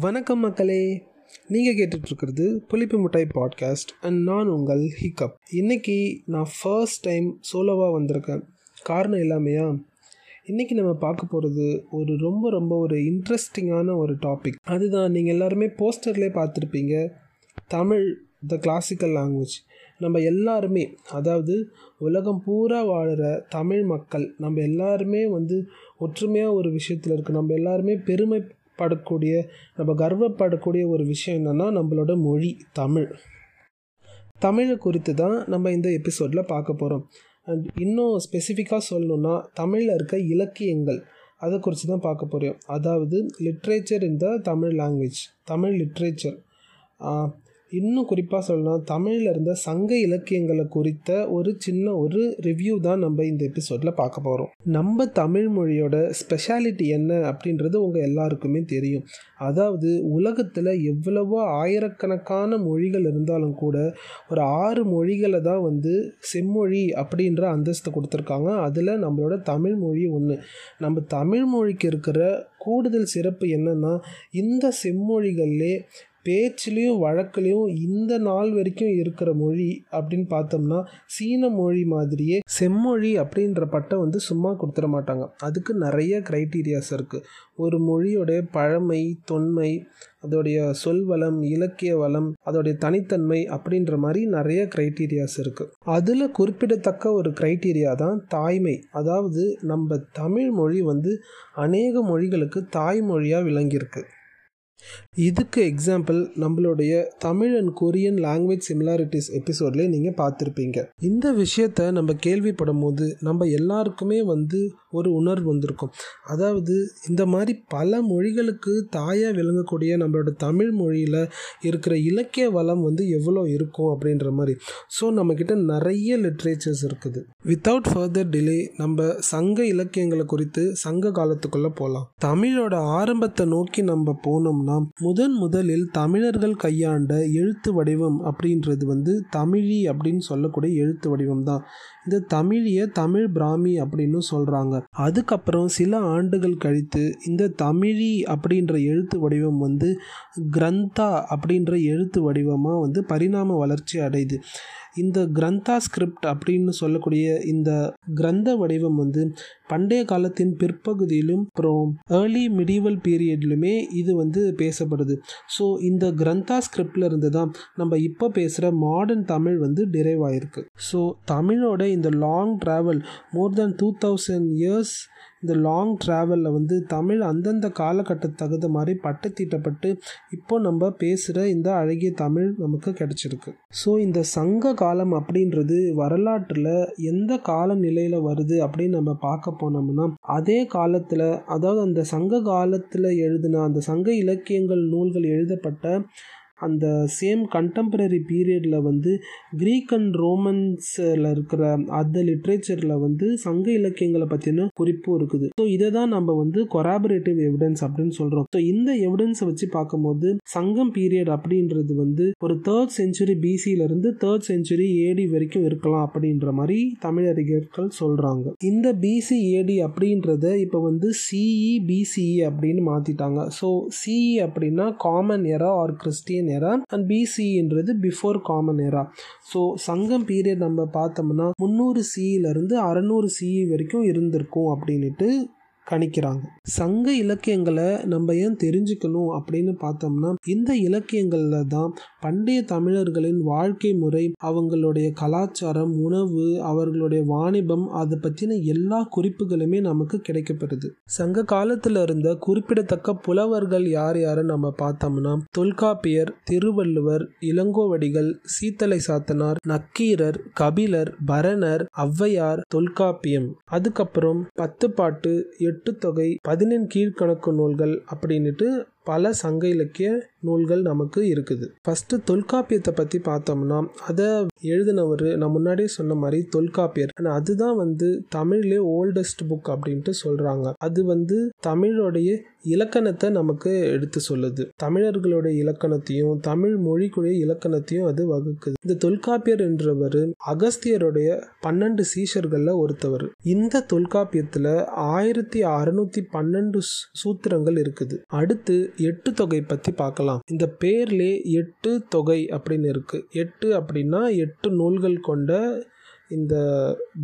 வணக்கம் மக்களே. நீங்கள் கேட்டுட்ருக்கிறது புளிப்பு மிட்டாய் பாட்காஸ்ட் அண்ட் நான் உங்கள் ஹிக்கப் இன்றைக்கி நான் ஃபர்ஸ்ட் டைம் சோலோவாக வந்திருக்கேன். காரணம் இல்லாமையா இன்றைக்கி நம்ம பார்க்க போகிறது ஒரு ரொம்ப ரொம்ப ஒரு இன்ட்ரெஸ்டிங்கான ஒரு டாபிக் அதுதான் நீங்கள் எல்லாருமே போஸ்டர்லேயே பார்த்துருப்பீங்க. தமிழ் த கிளாசிக்கல் லாங்குவேஜ் நம்ம எல்லாருமே அதாவது உலகம் பூரா வாழ்கிற தமிழ் மக்கள் நம்ம எல்லாருமே வந்து ஒற்றுமையாக ஒரு விஷயத்தில் இருக்குது நம்ம எல்லாருமே பெருமை படக்கூடிய நம்ம கர்வப்படக்கூடிய ஒரு விஷயம் என்னென்னா நம்மளோட மொழி தமிழ். தமிழை குறித்து தான் நம்ம இந்த எபிசோடில் பார்க்க போகிறோம் அண்ட் இன்னும் ஸ்பெசிஃபிக்காக சொல்லணுன்னா தமிழில் இருக்க இலக்கியங்கள் அதை குறித்து தான் பார்க்க போகிறோம் அதாவது literature in the Tamil language Tamil literature இன்னும் குறிப்பாக சொல்லலாம் தமிழில் இருந்த சங்க இலக்கியங்களை குறித்த ஒரு சின்ன ஒரு ரிவ்யூ தான் நம்ம இந்த எபிசோடில் பார்க்க போகிறோம் நம்ம தமிழ் மொழியோட ஸ்பெஷாலிட்டி என்ன அப்படின்றது உங்கள் எல்லாருக்குமே தெரியும். அதாவது உலகத்தில் எவ்வளவோ ஆயிரக்கணக்கான மொழிகள் இருந்தாலும் கூட ஒரு ஆறு மொழிகளை தான் வந்து செம்மொழி அப்படின்ற அந்தஸ்து கொடுத்துருக்காங்க. அதில் நம்மளோட தமிழ் மொழி ஒன்று நம்ம தமிழ் மொழிக்கு இருக்கிற கூடுதல் சிறப்பு என்னென்னா இந்த செம்மொழிகள்லே பேச்சுலேயும் வழக்குலேயும் இந்த நாள் வரைக்கும் இருக்கிற மொழி அப்படின்னு பார்த்தோம்னா சீன மொழி மாதிரியே செம்மொழி அப்படின்ற பட்டம் வந்து சும்மா கொடுத்துட மாட்டாங்க. அதுக்கு நிறைய க்ரைட்டீரியாஸ் இருக்குது ஒரு மொழியோடைய பழமை தொன்மை அதோடைய சொல் வளம் இலக்கிய வளம் அதோடைய தனித்தன்மை அப்படின்ற மாதிரி நிறைய க்ரைட்டீரியாஸ் இருக்குது அதில் குறிப்பிடத்தக்க ஒரு க்ரைட்டீரியா தான் தாய்மை. அதாவது நம்ம தமிழ் மொழி வந்து அநேக மொழிகளுக்கு தாய்மொழியாக விளங்கியிருக்கு. இதுக்கு எக்ஸாம்பிள் நம்மளுடைய Tamil and Korean language similarities எபிசோட்லேயே நீங்கள் பார்த்துருப்பீங்க. இந்த விஷயத்த நம்ம கேள்விப்படும் போது நம்ம எல்லாருக்குமே வந்து ஒரு உணர்வு வந்திருக்கும். அதாவது இந்த மாதிரி பல மொழிகளுக்கு தாயாக விளங்கக்கூடிய நம்மளோட தமிழ் மொழியில் இருக்கிற இலக்கிய வளம் வந்து எவ்வளோ இருக்கும் அப்படின்ற மாதிரி. ஸோ நம்மக்கிட்ட நிறைய லிட்ரேச்சர்ஸ் இருக்குது. வித்தவுட் ஃபர்தர் டிலே நம்ம சங்க இலக்கியங்களை குறித்து சங்க காலத்துக்குள்ளே போகலாம் தமிழோட ஆரம்பத்தை நோக்கி நம்ம போனோம்னா முதன் முதலில் தமிழர்கள் கையாண்ட எழுத்து வடிவம் அப்படின்றது வந்து தமிழி அப்படின்னு சொல்லக்கூடிய எழுத்து வடிவம் தான் இந்த தமிழியை தமிழ் பிராமி அப்படின்னு சொல்கிறாங்க அதுக்கப்புறம் சில ஆண்டுகள் கழித்து இந்த தமிழி அப்படின்ற எழுத்து வடிவம் வந்து கிரந்தா அப்படின்ற எழுத்து வடிவமாக வந்து பரிணாம வளர்ச்சி அடையுது. இந்த கிரந்தா ஸ்கிரிப்ட் அப்படின்னு சொல்லக்கூடிய இந்த கிரந்த வடிவம் வந்து பண்டைய காலத்தின் பிற்பகுதியிலும் அப்புறம் ஏர்லி மிடிவல் பீரியட்லுமே இது வந்து பேசப்படுது. ஸோ இந்த கிரந்தா ஸ்கிரிப்டில் இருந்து தான் நம்ம இப்போ பேசுகிற மாடர்ன் தமிழ் வந்து டிரைவ் ஆகிருக்கு ஸோ தமிழோட இந்த long travel more than two thousand years இந்த லாங் ட்ராவலில் வந்து தமிழ் அந்தந்த காலகட்டத்துக்கு தகுந்த மாதிரி பட்டத்தீட்டப்பட்டு இப்போ நம்ம பேசுகிற இந்த அழகிய தமிழ் நமக்கு கிடச்சிருக்கு. ஸோ இந்த சங்க காலம் அப்படின்றது வரலாற்றில் எந்த கால நிலையில் வருது அப்படின்னு நம்ம பார்க்க போனோம்னா அதே காலத்தில் அதாவது அந்த சங்க காலத்தில் எழுதின அந்த சங்க இலக்கியங்கள் நூல்கள் எழுதப்பட்ட அந்த சேம் கண்டெம்பரரி பீரியடில் வந்து க்ரீக் அண்ட் ரோமன்ஸில் இருக்கிற அந்த லிட்ரேச்சரில் வந்து சங்க இலக்கியங்களை பற்றின குறிப்பும் இருக்குது. ஸோ இதை தான் நம்ம வந்து கொராபரேட்டிவ் எவிடன்ஸ் அப்படின்னு சொல்கிறோம் ஸோ இந்த எவிடன்ஸை வச்சு பார்க்கும்போது சங்கம் பீரியட் அப்படின்றது வந்து ஒரு தேர்ட் செஞ்சுரி பிசியிலேருந்து தேர்ட் செஞ்சுரி ஏடி வரைக்கும் இருக்கலாம் அப்படின்ற மாதிரி தமிழறிஞர்கள் சொல்கிறாங்க இந்த பிசி ஏடி அப்படின்றத இப்போ வந்து சிஇ பிசிஇ அப்படின்னு மாற்றிட்டாங்க ஸோ சிஇ அப்படின்னா common era or Christian era and பிசின்றது before common era so Sangam period நம்ம பார்த்தோம்னா முந்நூறு சிஇலேருந்து அறநூறு சிஇ வரைக்கும் இருந்திருக்கும் அப்படின்ட்டு கணிக்கிறாங்க. சங்க இலக்கியங்களை நம்ம ஏன் தெரிஞ்சுக்கணும் அப்படின்னு பார்த்தோம்னா இந்த இலக்கியங்களில் தான் பண்டைய தமிழர்களின் வாழ்க்கை முறை அவங்களுடைய கலாச்சாரம் உணவு அவர்களுடைய வாணிபம் அதை பற்றின எல்லா குறிப்புகளுமே நமக்கு கிடைக்கப்படுது சங்க காலத்தில் இருந்த குறிப்பிடத்தக்க புலவர்கள் யார் யாருன்னு நம்ம பார்த்தோம்னா தொல்காப்பியர் திருவள்ளுவர் இளங்கோவடிகள் சீத்தலை சாத்தனார் நக்கீரர் கபிலர் பரணர் ஔவையார் தொல்காப்பியம். அதுக்கப்புறம் பத்து பாட்டு எட்டு தொகை பதினெண் கீழ்கணக்கு நூல்கள் அப்படின்ட்டு பல சங்க இலக்கிய நூல்கள் நமக்கு இருக்குது. ஃபஸ்ட்டு தொல்காப்பியத்தை பற்றி பார்த்தோம்னா அதை எழுதினவர் நான் முன்னாடியே சொன்ன மாதிரி தொல்காப்பியர். ஆனால் அதுதான் வந்து தமிழ்லே ஓல்டஸ்ட் புக் அப்படின்ட்டு சொல்கிறாங்க அது வந்து தமிழோடைய இலக்கணத்தை நமக்கு எடுத்து சொல்லுது. தமிழர்களுடைய இலக்கணத்தையும் தமிழ் மொழிக்குரிய இலக்கணத்தையும் அது வகுக்குது. இந்த தொல்காப்பியர் என்றவர் அகஸ்தியருடைய பன்னெண்டு சீஷர்களில் ஒருத்தவர். இந்த தொல்காப்பியத்தில் ஆயிரத்தி அறுநூத்தி பன்னெண்டு சூத்திரங்கள் இருக்குது. அடுத்து எட்டு தொகை பற்றி பார்க்கலாம். இந்த பேர்லே எட்டு தொகை அப்படின்னு இருக்குது எட்டு அப்படின்னா எட்டு நூல்கள் கொண்ட இந்த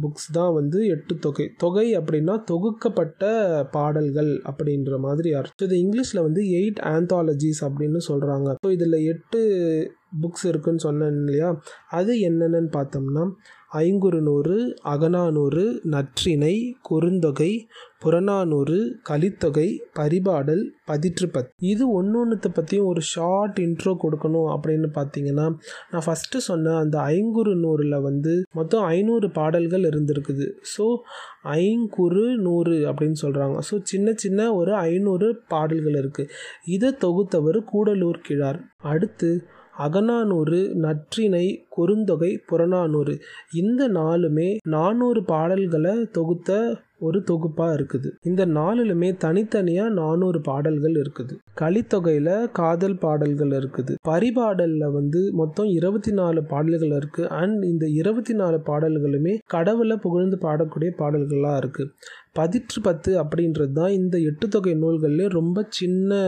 புக்ஸ் தான் வந்து எட்டு தொகை. தொகை அப்படின்னா தொகுக்கப்பட்ட பாடல்கள் அப்படின்ற மாதிரி அர்த்தம். இது இங்கிலீஷில் வந்து எயிட் ஆந்தாலஜிஸ் அப்படின்னு சொல்கிறாங்க ஸோ இதில் எட்டு புக்ஸ் இருக்குன்னு சொன்னேன் இல்லையா? அது என்னென்னு பார்த்தோம்னா ஐங்குறுநூறு அகநானூறு நற்றிணை குறுந்தொகை புறநானூறு கலித்தொகை பரிபாடல் பதிற்றுப்பத். இது ஒன்று ஒன்றுத்த பற்றியும் ஒரு ஷார்ட் இன்ட்ரோ கொடுக்கணும் அப்படின்னு பார்த்தீங்கன்னா நான் ஃபஸ்ட்டு சொன்ன அந்த ஐங்குறு நூறில் வந்து மொத்தம் ஐநூறு பாடல்கள் இருந்திருக்குது. ஸோ ஐங்குறு நூறு அப்படின்னு சொல்கிறாங்க ஸோ சின்ன சின்ன ஒரு ஐநூறு பாடல்கள் இருக்குது இதை தொகுத்தவர் கூடலூர் கிழார். அடுத்து அகநானூறு நற்றிணை குறுந்தொகை புறநானூறு. இந்த நாலுமே நானூறு பாடல்களை தொகுத்த ஒரு தொகுப்பாக இருக்குது. இந்த நாலுலுமே தனித்தனியாக நானூறு பாடல்கள் இருக்குது. கலித்தொகையில் காதல் பாடல்கள் இருக்குது. பரிபாடலில் வந்து மொத்தம் இருபத்தி நாலு பாடல்கள் இருக்குது அண்ட் இந்த இருபத்தி நாலு பாடல்களுமே கடவுளை புகழ்ந்து பாடக்கூடிய பாடல்களாக இருக்குது பதிற்று பத்து அப்படின்றது தான் இந்த எட்டு தொகை நூல்கள்லேயே ரொம்ப சின்ன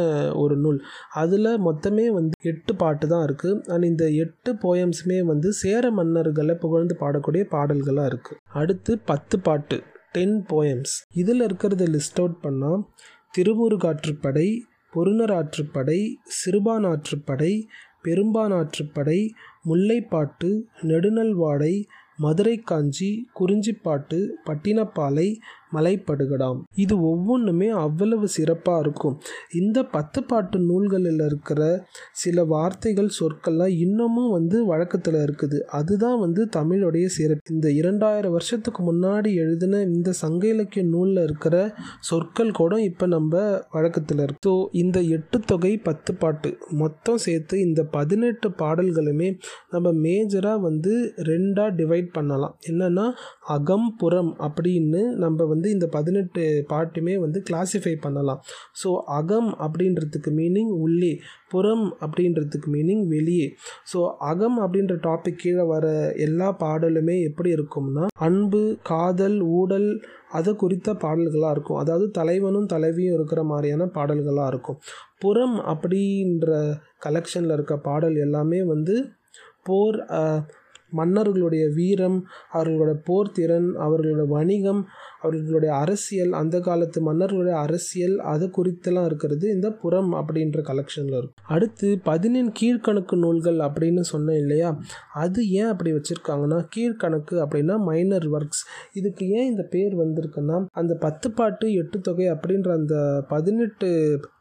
ஒரு நூல். அதில் மொத்தமே வந்து எட்டு பாட்டு தான் இருக்குது அண்ட் இந்த எட்டு போயம்ஸுமே வந்து சேர மன்னர்களை புகழ்ந்து பாடக்கூடிய பாடல்களாக இருக்குது அடுத்து பத்து பாட்டு. டென் போயம்ஸ் இதில் இருக்கிறத லிஸ்ட் அவுட் பண்ணால் திருமுருகாற்றுப்படை பொருணராற்றுப்படை சிறுபானாற்றுப்படை பெரும்பானாற்றுப்படை முல்லைப்பாட்டு நெடுநல்வாடை மதுரை காஞ்சி குறிஞ்சிப்பாட்டு பட்டினப்பாலை மலைப்படுகடாம். இது ஒவ்வொன்றுமே அவ்வளவு சிறப்பாக இருக்கும். இந்த பத்து பாட்டு நூல்களில் இருக்கிற சில வார்த்தைகள் சொற்கள்லாம் இன்னமும் வந்து வழக்கத்தில் இருக்குது. அதுதான் வந்து தமிழுடைய சிறப்பு. இந்த இரண்டாயிரம் வருஷத்துக்கு முன்னாடி எழுதின இந்த சங்க இலக்கிய நூலில் இருக்கிற சொற்கள் கூட இப்போ நம்ம வழக்கத்தில் இருக்கு. ஸோ இந்த எட்டு தொகை பத்து பாட்டு மொத்தம் சேர்த்து இந்த பதினெட்டு பாடல்களுமே நம்ம மேஜராக வந்து ரெண்டாக டிவைட் பண்ணலாம். என்னென்னா அகம் புறம் அப்படின்னு நம்ம வந்து வந்து இந்த பதினெட்டு பாட்டுமே வந்து கிளாசிஃபை பண்ணலாம். ஸோ அகம் அப்படின்றதுக்கு மீனிங் உள்ளே புறம் அப்படின்றதுக்கு மீனிங் வெளியே. ஸோ அகம் அப்படின்ற டாபிக் கீழே வர எல்லா பாடலுமே எப்படி இருக்கும்னா அன்பு காதல் ஊடல் அதை குறித்த பாடல்களாக இருக்கும். அதாவது தலைவனும் தலைவியும் இருக்கிற மாதிரியான பாடல்களாக இருக்கும். புறம் அப்படின்ற கலெக்ஷனில் இருக்க பாடல் எல்லாமே வந்து போர் மன்னர்களுடைய வீரம் அவர்களோட போர் திறன் அவர்களோட வணிகம் அவர்களுடைய அரசியல் அந்த காலத்து மன்னர்களுடைய அரசியல் அது குறித்தெல்லாம் இருக்கிறது இந்த புறம் அப்படின்ற கலெக்ஷனில் இருக்கும் அடுத்து பதினெண் கீழ்கணக்கு நூல்கள் அப்படின்னு சொன்னேன் இல்லையா? அது ஏன் அப்படி வச்சுருக்காங்கன்னா கீழ்கணக்கு அப்படின்னா மைனர் ஒர்க்ஸ் இதுக்கு ஏன் இந்த பேர் வந்திருக்குன்னா அந்த பத்து பாட்டு எட்டு தொகை அப்படின்ற அந்த பதினெட்டு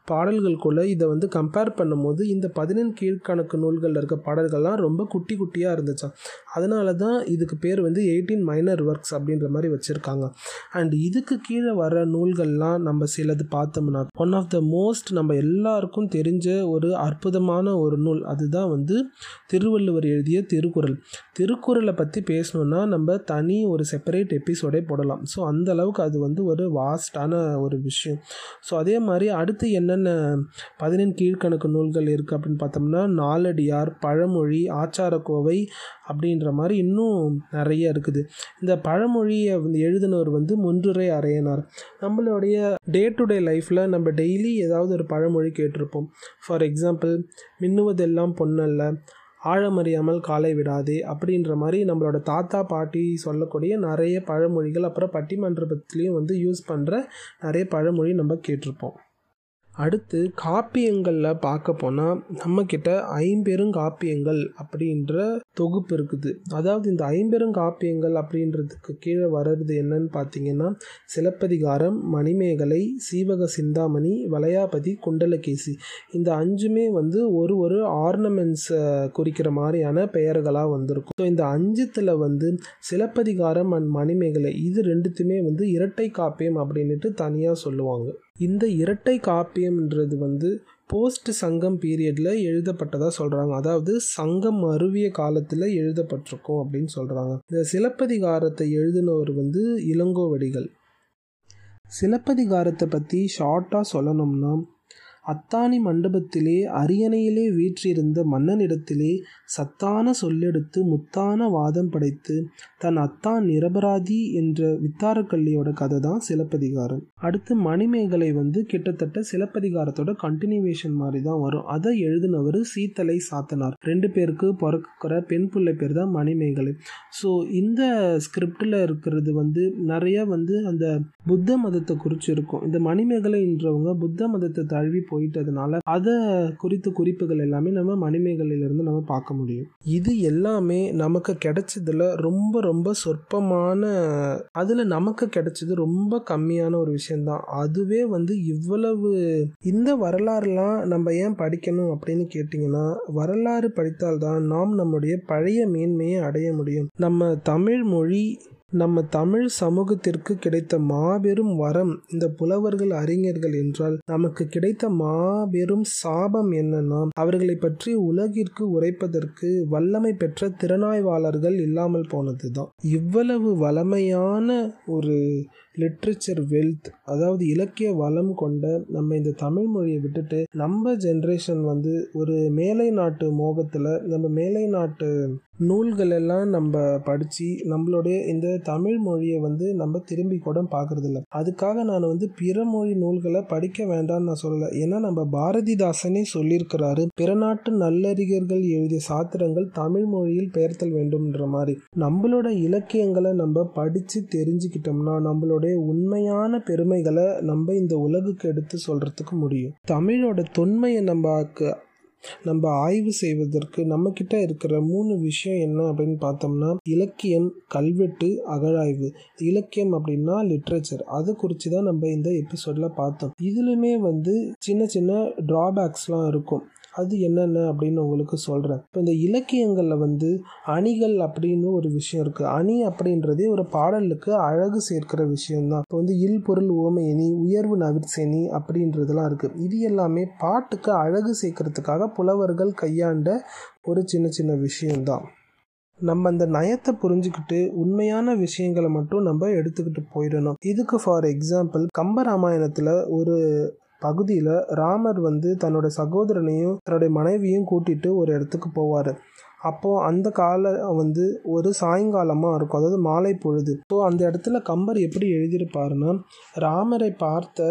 பாடல்களுக்குள்ளே இதை வந்து கம்பேர் பண்ணும்போது இந்த பதினெண் கீழ்கணக்கு நூல்களில் இருக்க பாடல்கள்லாம் ரொம்ப குட்டி குட்டியாக இருந்துச்சான் அதனால தான் இதுக்கு பேர் வந்து எயிட்டீன் மைனர் ஒர்க்ஸ் அப்படின்ற மாதிரி வச்சுருக்காங்க. அண்ட் இதுக்கு கீழே வர நூல்கள்லாம் நம்ம சிலது பார்த்தோம்னா ஒன் ஆஃப் த மோஸ்ட் நம்ம எல்லாருக்கும் தெரிஞ்ச ஒரு அற்புதமான ஒரு நூல் அதுதான் வந்து திருவள்ளுவர் எழுதிய திருக்குறள். திருக்குறளை பற்றி பேசணுன்னா நம்ம தனி ஒரு செப்பரேட் எபிசோடே போடலாம். ஸோ அந்த அளவுக்கு அது வந்து ஒரு வாஸ்டான ஒரு விஷயம். ஸோ அதே மாதிரி அடுத்து என்ன என்னென்ன பதினெண் கீழ்கணக்கு நூல்கள் இருக்குது அப்படின்னு பார்த்தோம்னா நாலடியார் பழமொழி ஆச்சாரக்கோவை அப்படின்ற மாதிரி இன்னும் நிறைய இருக்குது. இந்த பழமொழியை வந்து எழுதினவர் வந்து முன்றுரை அறையனார் நம்மளுடைய டே டு டே லைஃப்பில் நம்ம டெய்லி ஏதாவது ஒரு பழமொழி கேட்டிருப்போம். ஃபார் எக்ஸாம்பிள் மின்னுவதெல்லாம் பொன்னல்ல ஆழமறியாமல் காலை விடாதே அப்படின்ற மாதிரி நம்மளோட தாத்தா பாட்டி சொல்லக்கூடிய நிறைய பழமொழிகள் அப்புறம் பட்டிமன்றத்துலேயும் வந்து யூஸ் பண்ணுற நிறைய பழமொழி நம்ம கேட்டிருப்போம். அடுத்து காப்பியங்களில் பார்க்க போனால் நம்மக்கிட்ட ஐம்பெரும் காப்பியங்கள் அப்படின்ற தொகுப்பு இருக்குது. அதாவது இந்த ஐம்பெரும் காப்பியங்கள் அப்படின்றதுக்கு கீழே வர்றது என்னன்னு பார்த்தீங்கன்னா சிலப்பதிகாரம் மணிமேகலை சீவக சிந்தாமணி வளையாபதி குண்டலகேசி. இந்த அஞ்சுமே வந்து ஒரு ஒரு ஆர்னமெண்ட்ஸை குறிக்கிற மாதிரியான பெயர்களாக வந்திருக்கும். ஸோ இந்த அஞ்சுத்தில் வந்து சிலப்பதிகாரம் அண்ட் மணிமேகலை இது ரெண்டுத்துமே வந்து இரட்டை காப்பியம் அப்படின்ட்டு தனியாக சொல்லுவாங்க. இந்த இரட்டை காப்பியம்ன்றது வந்து போஸ்ட் சங்கம் பீரியடில் எழுதப்பட்டதாக சொல்கிறாங்க அதாவது சங்கம் அருவிய காலத்தில் எழுதப்பட்டிருக்கும் அப்படின்னு சொல்கிறாங்க இந்த சிலப்பதிகாரத்தை எழுதினவர் வந்து இளங்கோவடிகள். சிலப்பதிகாரத்தை பற்றி ஷார்ட்டாக சொல்லணும்னா அத்தானி மண்டபத்திலே அரியணையிலே வீற்றிருந்த மன்னனிடத்திலே சத்தான சொல்லெடுத்து முத்தான வாதம் படைத்து தன் அத்தான் நிரபராதி என்ற வித்தாரக்கல்லியோட கதை தான் சிலப்பதிகாரம். அடுத்து மணிமேகலை வந்து கிட்டத்தட்ட சிலப்பதிகாரத்தோட கண்டினியூவேஷன் மாதிரி தான் வரும். அதை எழுதினவர் சீத்தலை சாத்தனார். ரெண்டு பேருக்கு பிறக்கிற பெண் பிள்ளை பேர் தான் மணிமேகலை. ஸோ இந்த ஸ்கிரிப்டில் இருக்கிறது வந்து நிறைய வந்து அந்த புத்த மதத்தை குறித்து இருக்கும் இந்த மணிமேகலைன்றவங்க புத்த மதத்தை தழுவி போயிட்டதுனால அதை குறித்த குறிப்புகள் எல்லாமே நம்ம மணிமேகலையிலிருந்து நம்ம பார்க்க முடியும். இது எல்லாமே நமக்கு கிடைச்சதுல ரொம்ப ரொம்ப சொற்பமான அதில் நமக்கு கிடைச்சது ரொம்ப கம்மியான ஒரு விஷயந்தான் அதுவே வந்து இவ்வளவு இந்த வரலாறுலாம் நம்ம ஏன் படிக்கணும் அப்படின்னு கேட்டிங்கன்னா வரலாறு படித்தால்தான் நாம் நம்முடைய பழைய மேன்மையை அடைய முடியும். நம்ம தமிழ் மொழி நம்ம தமிழ் சமூகத்திற்கு கிடைத்த மாபெரும் வரம் இந்த புலவர்கள் அறிஞர்கள் என்றால் நமக்கு கிடைத்த மாபெரும் சாபம் என்னன்னா அவர்களை பற்றி உலகிற்கு உரைப்பதற்கு வல்லமை பெற்ற திறனாய்வாளர்கள் இல்லாமல் போனதுதான். இவ்வளவு வளமையான ஒரு லிட்ரேச்சர் வெல்த் அதாவது இலக்கிய வளம் கொண்ட நம்ம இந்த தமிழ் மொழியை விட்டுட்டு நம்ம ஜென்ரேஷன் வந்து ஒரு மேலை நாட்டு மோகத்தில் நம்ம மேலை நாட்டு நூல்கள் எல்லாம் நம்ம படித்து நம்மளுடைய இந்த தமிழ் மொழியை வந்து நம்ம திரும்பி கூட பார்க்குறதில்ல. அதுக்காக நான் வந்து பிற மொழி நூல்களை படிக்க வேண்டாம்னு நான் சொல்லலை. ஏன்னா நம்ம பாரதிதாசனே சொல்லியிருக்கிறாரு பிற நாட்டு நல்லறிஞர்கள் எழுதிய சாத்திரங்கள் தமிழ் மொழியில் பெயர்த்தல் வேண்டும்ன்ற மாதிரி. நம்மளோட இலக்கியங்களை நம்ம படித்து தெரிஞ்சுக்கிட்டோம்னா நம்மளோட தமிழோடைய உண்மையான பெருமைகளை நம்ம இந்த உலகுக்கு எடுத்து சொல்கிறதுக்கு முடியும். தமிழோட தொன்மையை நம்ம நம்ம ஆய்வு செய்வதற்கு நம்மக்கிட்ட இருக்கிற மூணு விஷயம் என்ன அப்படின்னு பார்த்தோம்னா இலக்கியம் கல்வெட்டு அகழாய்வு. இலக்கியம் அப்படின்னா லிட்ரேச்சர் அது குறித்து தான் நம்ம இந்த எபிசோடில் பார்த்தோம். இதுலையுமே வந்து சின்ன சின்ன ட்ராபேக்ஸ்லாம் இருக்கும். அது என்னென்ன அப்படின்னு உங்களுக்கு சொல்கிறேன் இப்போ இந்த இலக்கியங்களில் வந்து அணிகள் அப்படின்னு ஒரு விஷயம் இருக்குது அணி அப்படின்றதே ஒரு பாடலுக்கு அழகு சேர்க்கிற விஷயம்தான். இப்போ வந்து இல் பொருள் ஓமையணி உயர்வு நவிர்செனி அப்படின்றதெல்லாம் இருக்குது இது எல்லாமே பாட்டுக்கு அழகு சேர்க்கறதுக்காக புலவர்கள் கையாண்ட ஒரு சின்ன சின்ன விஷயம்தான். நம்ம அந்த நயத்தை புரிஞ்சுக்கிட்டு உண்மையான விஷயங்களை மட்டும் நம்ம எடுத்துக்கிட்டு போயிடணும். இதுக்கு ஃபார் எக்ஸாம்பிள் கம்பராமாயணத்தில் ஒரு பகுதியில் ராமர் வந்து தன்னோட சகோதரனையும் தன்னுடைய மனைவியும் கூட்டிகிட்டு ஒரு இடத்துக்கு போவார். அப்போது அந்த கால வந்து ஒரு சாயங்காலமாக இருக்கும். அதாவது மாலை பொழுது. ஸோ அந்த இடத்துல கம்பர் எப்படி எழுதியிருப்பாருன்னா ராமரை பார்த்த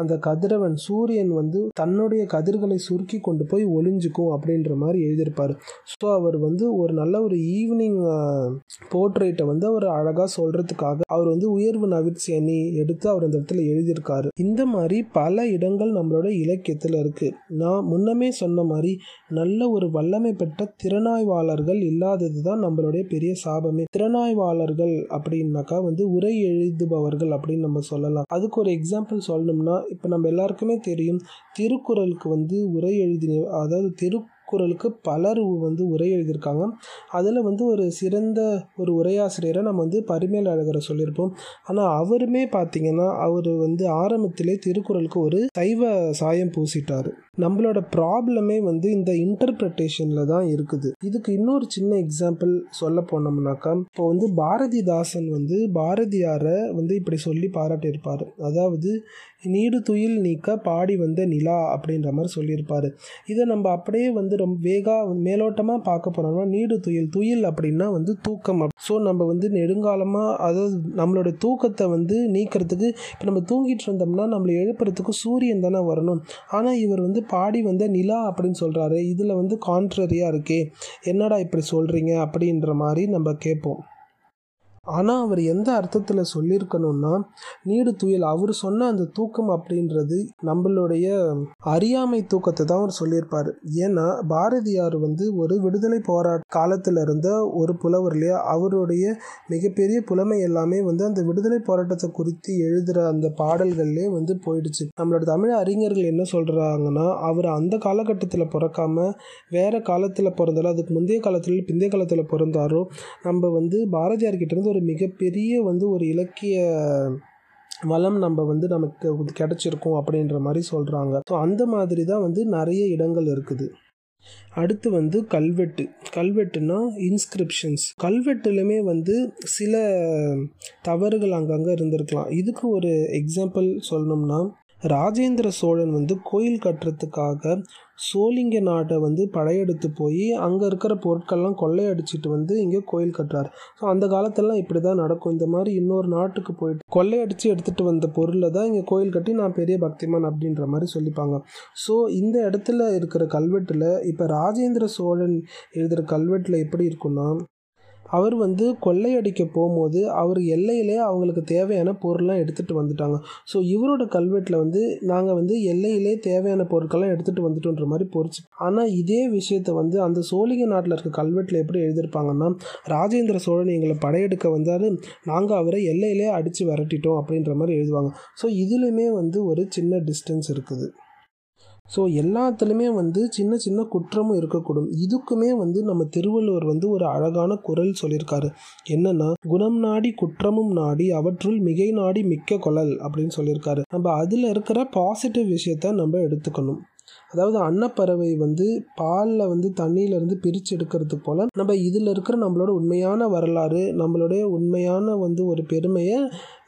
அந்த கதிரவன் சூரியன் வந்து தன்னுடைய கதிர்களை சுருக்கி கொண்டு போய் ஒளிஞ்சுக்கும் அப்படின்ற மாதிரி எழுதியிருப்பார். ஸோ அவர் வந்து ஒரு நல்ல ஒரு ஈவினிங் போர்ட்ரேட்டை வந்து அவர் அழகாக சொல்கிறதுக்காக அவர் வந்து உயர்வு நவிர்ச்சி அணி எடுத்து அவர் அந்த இடத்துல எழுதியிருக்காரு. இந்த மாதிரி பல இடங்கள் நம்மளோட இலக்கியத்தில் இருக்குது நான் முன்னமே சொன்ன மாதிரி நல்ல ஒரு வல்லமை பெற்ற திறனாய்வு திறனாய்வாளர்கள் இல்லாதது தான் நம்மளுடைய பெரிய சாபமே. திறனாய்வாளர்கள் அப்படின்னாக்கா வந்து உரை எழுதுபவர்கள் அப்படின்னு நம்ம சொல்லலாம். அதுக்கு ஒரு எக்ஸாம்பிள் சொல்லணும்னா இப்போ நம்ம எல்லாருக்குமே தெரியும் திருக்குறளுக்கு வந்து உரை எழுதின அதாவது திரு திருக்குறளுக்கு பலர் வந்து உரை எழுதியிருக்காங்க. அதில் வந்து ஒரு சிறந்த ஒரு உரையாசிரியரை நம்ம வந்து பரிமேல் அழகரை சொல்லியிருப்போம். ஆனால் அவருமே பார்த்திங்கன்னா அவர் வந்து ஆரம்பத்திலே திருக்குறளுக்கு ஒரு சைவ சாயம் பூசிட்டார். நம்மளோட ப்ராப்ளமே வந்து இந்த இன்டர்பிரிட்டேஷனில் தான் இருக்குது. இதுக்கு இன்னொரு சின்ன எக்ஸாம்பிள் சொல்ல போனோம்னாக்கா இப்போ வந்து பாரதிதாசன் வந்து பாரதியாரை வந்து இப்படி சொல்லி பாராட்டியிருப்பார். அதாவது நீடு துயில் நீக்க பாடி வந்த நிலா அப்படின்ற மாதிரி சொல்லியிருப்பார். இதை நம்ம அப்படியே வந்து ரொம்ப வேகா மேலோட்டமாக பார்க்க போனோம்னா நீடு துயில் துயில் அப்படின்னா வந்து தூக்கம் ஸோ நம்ம வந்து நெடுங்காலமாக அதாவது நம்மளோட தூக்கத்தை வந்து நீக்கிறதுக்கு இப்போ நம்ம தூங்கிட்டு இருந்தோம்னா நம்மளை எழுப்புறதுக்கு சூரியன் தானே வரணும். ஆனால் இவர் வந்து பாடி வந்த நிலா அப்படின்னு சொல்கிறாரு இதில் வந்து கான்ட்ரரியாக இருக்கே. என்னடா இப்படி சொல்கிறீங்க அப்படின்ற மாதிரி நம்ம கேட்போம். ஆனால் அவர் எந்த அர்த்தத்தில் சொல்லியிருக்கணும்னா நீடு துயில். அவர் சொன்ன அந்த தூக்கம் அப்படின்றது நம்மளுடைய அறியாமை தூக்கத்தை தான் அவர் சொல்லியிருப்பார். ஏன்னா பாரதியார் வந்து ஒரு விடுதலை போராட்ட காலத்தில் இருந்த ஒரு புலவர் இல்லையா? அவருடைய மிகப்பெரிய புலமை எல்லாமே வந்து அந்த விடுதலை போராட்டத்தை குறித்து எழுதுகிற அந்த பாடல்கள்லேயே வந்து போயிடுச்சு. நம்மளோட தமிழ் அறிஞர்கள் என்ன சொல்கிறாங்கன்னா அவர் அந்த காலகட்டத்தில் பிறக்காம வேறு காலத்தில் பிறந்தாலும் அதுக்கு முந்தைய காலத்தில் பிந்தைய காலத்தில் பிறந்தாரோ நம்ம வந்து பாரதியார் கிட்டேருந்து ஒரு மிகப்பெரிய வந்து ஒரு இலக்கிய வளம் நம்ம வந்து நமக்கு கிடச்சிருக்கோம் அப்படின்ற மாதிரி சொல்கிறாங்க ஸோ அந்த மாதிரி தான் வந்து நிறைய இடங்கள் இருக்குது. அடுத்து வந்து கல்வெட்டு. கல்வெட்டுனா இன்ஸ்கிரிப்ஷன்ஸ் கல்வெட்டுலையுமே வந்து சில தவறுகள் அங்கங்கே இருந்திருக்கலாம். இதுக்கு ஒரு எக்ஸாம்பிள் சொல்லணும்னா ராஜேந்திர சோழன் வந்து கோயில் கட்டுறதுக்காக சோழிங்க நாட்டை வந்து படையெடுத்து போய் அங்கே இருக்கிற பொருட்கள்லாம் கொள்ளையடிச்சிட்டு வந்து இங்கே கோயில் கட்டுறாரு. ஸோ அந்த காலத்திலலாம் இப்படி தான் நடக்கும். இந்த மாதிரி இன்னொரு நாட்டுக்கு போயிட்டு கொள்ளையடித்து எடுத்துகிட்டு வந்த பொருளை தான் இங்கே கோயில் கட்டி நான் பெரிய பக்திமான் அப்படின்ற மாதிரி சொல்லிப்பாங்க. ஸோ இந்த இடத்துல இருக்கிற கல்வெட்டில் இப்போ ராஜேந்திர சோழன் எழுதுகிற கல்வெட்டில் எப்படி இருக்குன்னா அவர் வந்து கொள்ளையடிக்க போகும்போது அவர் எல்லையிலே அவங்களுக்கு தேவையான பொருள்லாம் எடுத்துகிட்டு வந்துட்டாங்க. ஸோ இவரோட கல்வெட்டில் வந்து நாங்கள் வந்து எல்லையிலே தேவையான பொருட்கள்லாம் எடுத்துகிட்டு வந்துட்டோன்ற மாதிரி பொறிச்சு. ஆனால் இதே விஷயத்த வந்து அந்த சோழிக நாட்டில் இருக்க கல்வெட்டில் எப்படி எழுதியிருப்பாங்கன்னா ராஜேந்திர சோழன் எங்களை படையெடுக்க வந்தார் நாங்கள் அவரை எல்லையிலே அடித்து விரட்டிட்டோம் அப்படின்ற மாதிரி எழுதுவாங்க. ஸோ இதுலேயுமே வந்து ஒரு சின்ன டிஸ்டன்ஸ் இருக்குது. ஸோ எல்லாத்துலேயுமே வந்து சின்ன சின்ன குற்றமும் இருக்கக்கூடும். இதுக்குமே வந்து நம்ம திருவள்ளுவர் வந்து ஒரு அழகான குரல் சொல்லியிருக்காரு. என்னன்னா குணம் நாடி குற்றமும் நாடி அவற்றுள் மிகை நாடி மிக்க கொழல் அப்படின்னு சொல்லியிருக்காரு. நம்ம அதில் இருக்கிற பாசிட்டிவ் விஷயத்த நம்ம எடுத்துக்கணும். அதாவது அன்னப்பறவை வந்து பாலில் வந்து தண்ணியிலேருந்து பிரித்து எடுக்கிறது போல் நம்ம இதில் இருக்கிற நம்மளோட உண்மையான வரலாறு நம்மளுடைய உண்மையான வந்து ஒரு பெருமையை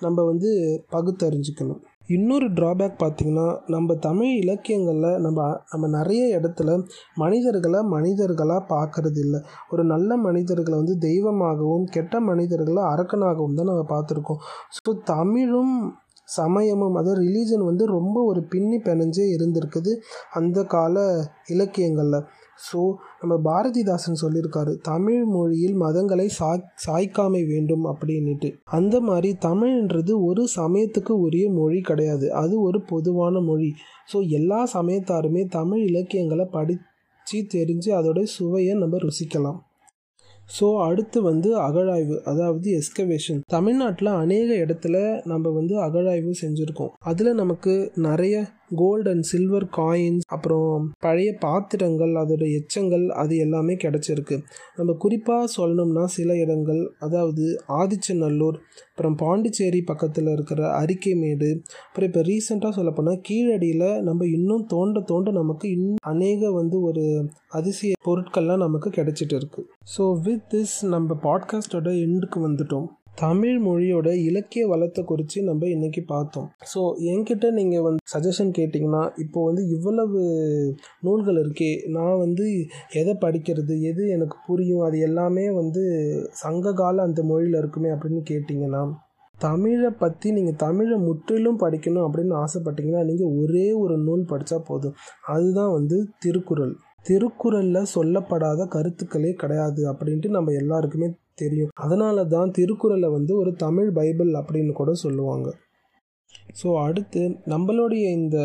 நம்ம வந்து பகுத்தறிஞ்சிக்கணும். இன்னொரு ட்ராபேக் பார்த்திங்கன்னா நம்ம தமிழ் இலக்கியங்களில் நம்ம நம்ம நிறைய இடத்துல மனிதர்களை மனிதர்களாக பார்க்கறது இல்லை ஒரு நல்ல மனிதர்களை வந்து தெய்வமாகவும் கெட்ட மனிதர்களை அரக்கனாகவும் தான் நம்ம பார்த்துருக்கோம். ஸோ தமிழும் சமயமும் அதாவது ரிலீஜன் வந்து ரொம்ப ஒரு பின்னி பிணைஞ்சே இருந்திருக்குது அந்த கால இலக்கியங்களில். ஸோ நம்ம பாரதிதாசன் சொல்லியிருக்காரு தமிழ் மொழியில் மதங்களை சா சாய்க்காமை வேண்டும் அப்படின்ட்டு அந்த மாதிரி தமிழ்ன்றது ஒரு சமயத்துக்கு உரிய மொழி கிடையாது. அது ஒரு பொதுவான மொழி. ஸோ எல்லா சமயத்தாருமே தமிழ் இலக்கியங்களை படித்து தெரிஞ்சு அதோடைய சுவையை நம்ம ருசிக்கலாம். ஸோ அடுத்து வந்து அகழாய்வு அதாவது எஸ்கவேஷன் தமிழ்நாட்டில் அநேக இடத்துல நம்ம வந்து அகழாய்வு செஞ்சுருக்கோம். அதில் நமக்கு நிறைய கோல்டு அண்ட் சில்வர் காயின்ஸ் அப்புறம் பழைய பாத்திரங்கள் அதோட எச்சங்கள் அது எல்லாமே கிடச்சிருக்கு. நம்ம குறிப்பாக சொல்லணும்னா சில இடங்கள் அதாவது ஆதிச்சநல்லூர் அப்புறம் பாண்டிச்சேரி பக்கத்தில் இருக்கிற அரிக்கைமேடு அப்புறம் இப்போ ரீசெண்டாக சொல்லப்போனால் கீழடியில் நம்ம இன்னும் தோண்ட தோண்ட நமக்கு இன்னும் அநேக வந்து ஒரு அதிசய பொருட்கள்லாம் நமக்கு கிடைச்சிட்டு இருக்குது ஸோ வித் திஸ் நம்ம பாட்காஸ்டோட எண்டுக்கு வந்துட்டோம். தமிழ் மொழியோட இலக்கிய வளத்தை குறித்து நம்ம இன்றைக்கி பார்த்தோம். ஸோ என்கிட்ட நீங்கள் வந்து சஜஷன் கேட்டிங்கன்னா இப்போ வந்து இவ்வளவு நூல்கள் இருக்கே நான் வந்து எதை படிக்கிறது எது எனக்கு புரியும் அது எல்லாமே வந்து சங்ககால அந்த மொழியில் இருக்குமே அப்படின்னு கேட்டிங்கன்னா தமிழை பற்றி நீங்கள் தமிழை முற்றிலும் படிக்கணும் அப்படின்னு ஆசைப்பட்டீங்கன்னா நீங்கள் ஒரே ஒரு நூல் படித்தா போதும். அதுதான் வந்து திருக்குறள். திருக்குறளில் சொல்லப்படாத கருத்துக்களே கிடையாது அப்படின்ட்டு நம்ம எல்லாருக்குமே தெரியும். அதனால தான் திருக்குறளை வந்து ஒரு தமிழ் பைபிள் அப்படின்னு கூட சொல்லுவாங்க. ஸோ அடுத்து நம்மளுடைய இந்த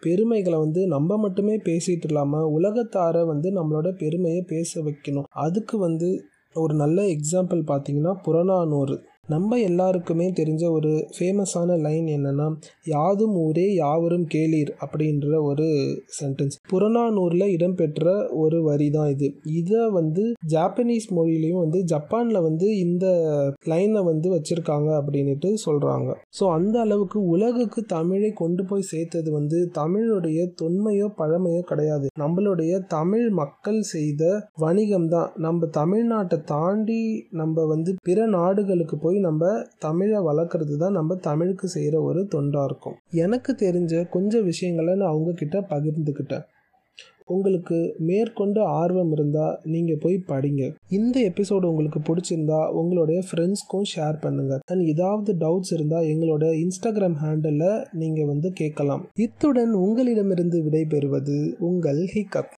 பெருமைகளை வந்து நம்ம மட்டுமே பேசிகிட்டு இல்லாமல் உலகத்தாரை வந்து நம்மளோட பெருமையை பேச வைக்கணும். அதுக்கு வந்து ஒரு நல்ல எக்ஸாம்பிள் பார்த்தீங்கன்னா புறநானூறு. நம்ம எல்லாருக்குமே தெரிஞ்ச ஒரு ஃபேமஸான லைன் என்னென்னா யாதும் ஊரே யாவரும் கேளீர் அப்படின்ற ஒரு சென்டென்ஸ் புறநானூரில் இடம்பெற்ற ஒரு வரி தான் இது. இதை வந்து ஜாப்பனீஸ் மொழியிலையும் வந்து ஜப்பானில் வந்து இந்த லைனை வந்து வச்சுருக்காங்க அப்படின்ட்டு சொல்கிறாங்க ஸோ அந்த அளவுக்கு உலகுக்கு தமிழை கொண்டு போய் சேர்த்தது வந்து தமிழுடைய தொன்மையோ பழமையோ கிடையாது. நம்மளுடைய தமிழ் மக்கள் செய்த வணிகம் தான் நம்ம தமிழ்நாட்டை தாண்டி நம்ம வந்து பிற நாடுகளுக்கு போய் போய் நம்ம தமிழை வளர்க்குறது தான் நம்ம தமிழுக்கு செய்கிற ஒரு தொண்டாக இருக்கும். எனக்கு தெரிஞ்ச கொஞ்சம் விஷயங்களை நான் அவங்கக்கிட்ட பகிர்ந்துக்கிட்டேன். உங்களுக்கு மேற்கொண்டு ஆர்வம் இருந்தால் நீங்கள் போய் படிங்க. இந்த எபிசோடு உங்களுக்கு பிடிச்சிருந்தா உங்களுடைய ஃப்ரெண்ட்ஸ்க்கும் ஷேர் பண்ணுங்கள் அண்ட் ஏதாவது டவுட்ஸ் இருந்தால் எங்களோட இன்ஸ்டாகிராம் ஹேண்டலில் நீங்கள் வந்து கேட்கலாம். இத்துடன் உங்களிடமிருந்து விடைபெறுவது உங்கள் ஹிக்கப்